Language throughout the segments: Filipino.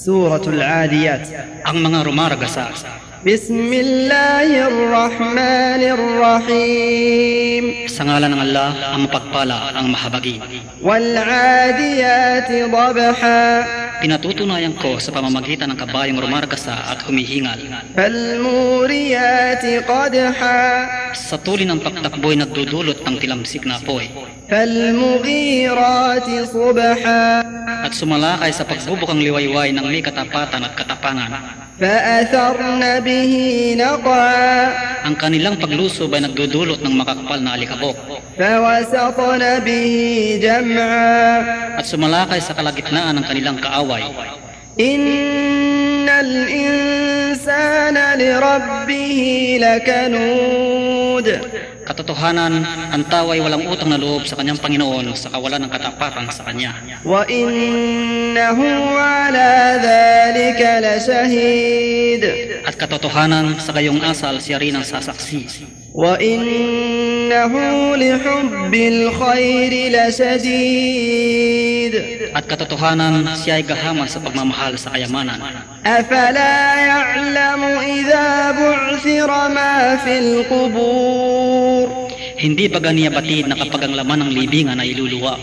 سورة العاديات ang mga rumaragasa. بسم الله الرحمن الرحيم Sa ngalan ng Allah, ang mapagpala, ang mahabagi. والعاديات ضبحا Pinatutunayan ko sa pamamagitan ng kabayong rumaragasa at humihingal. فالموريات قدحا Sa tuli ng pagtakbo'y nagdudulot ng tilamsik na apoy. Falmughirati subha At sumala sumalakay sa pagbubukang liwayway ng may katapatan at katapangan. Fa'atharna bihi naqa Ang kanilang paglusob ay nagdudulot ng makakapal na alikabok. Fawasatna bihi jam'a At sumalakay sa kalagitnaan ng kanilang kaaway. Innal insana li rabbih Katotohanan, ang tao ay walang utang na loob sa kanyang Panginoon sa kawalan ng katapatan sa kanya. Wa innahu ala dhalika lasahid. At katotohanan, sa gayong asal siya rin ang sasaksi. Wa innahu lihubbil khayri lasadid. At katotohanan, siya ay gahaman sa pagmamahal sa kayamanan. Afala ya'lamu idha bu'thira ma fil qubur. Hindi ba ganiya batid na kapag ang laman ng libingan ay iluluwa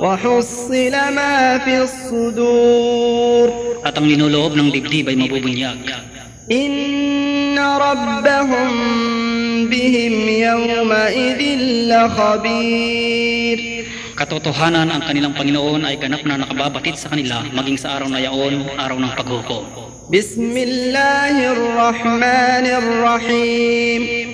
وحصل ما في الصدور at ang linuloob ng dibdib ay mabubunyag? إن ربهم بهم يومئذ لخبير Katotohanan, ang kanilang Panginoon ay ganap na nakababatid sa kanila maging sa araw na yaon, araw ng paghukom. بسم الله الرحمن الرحيم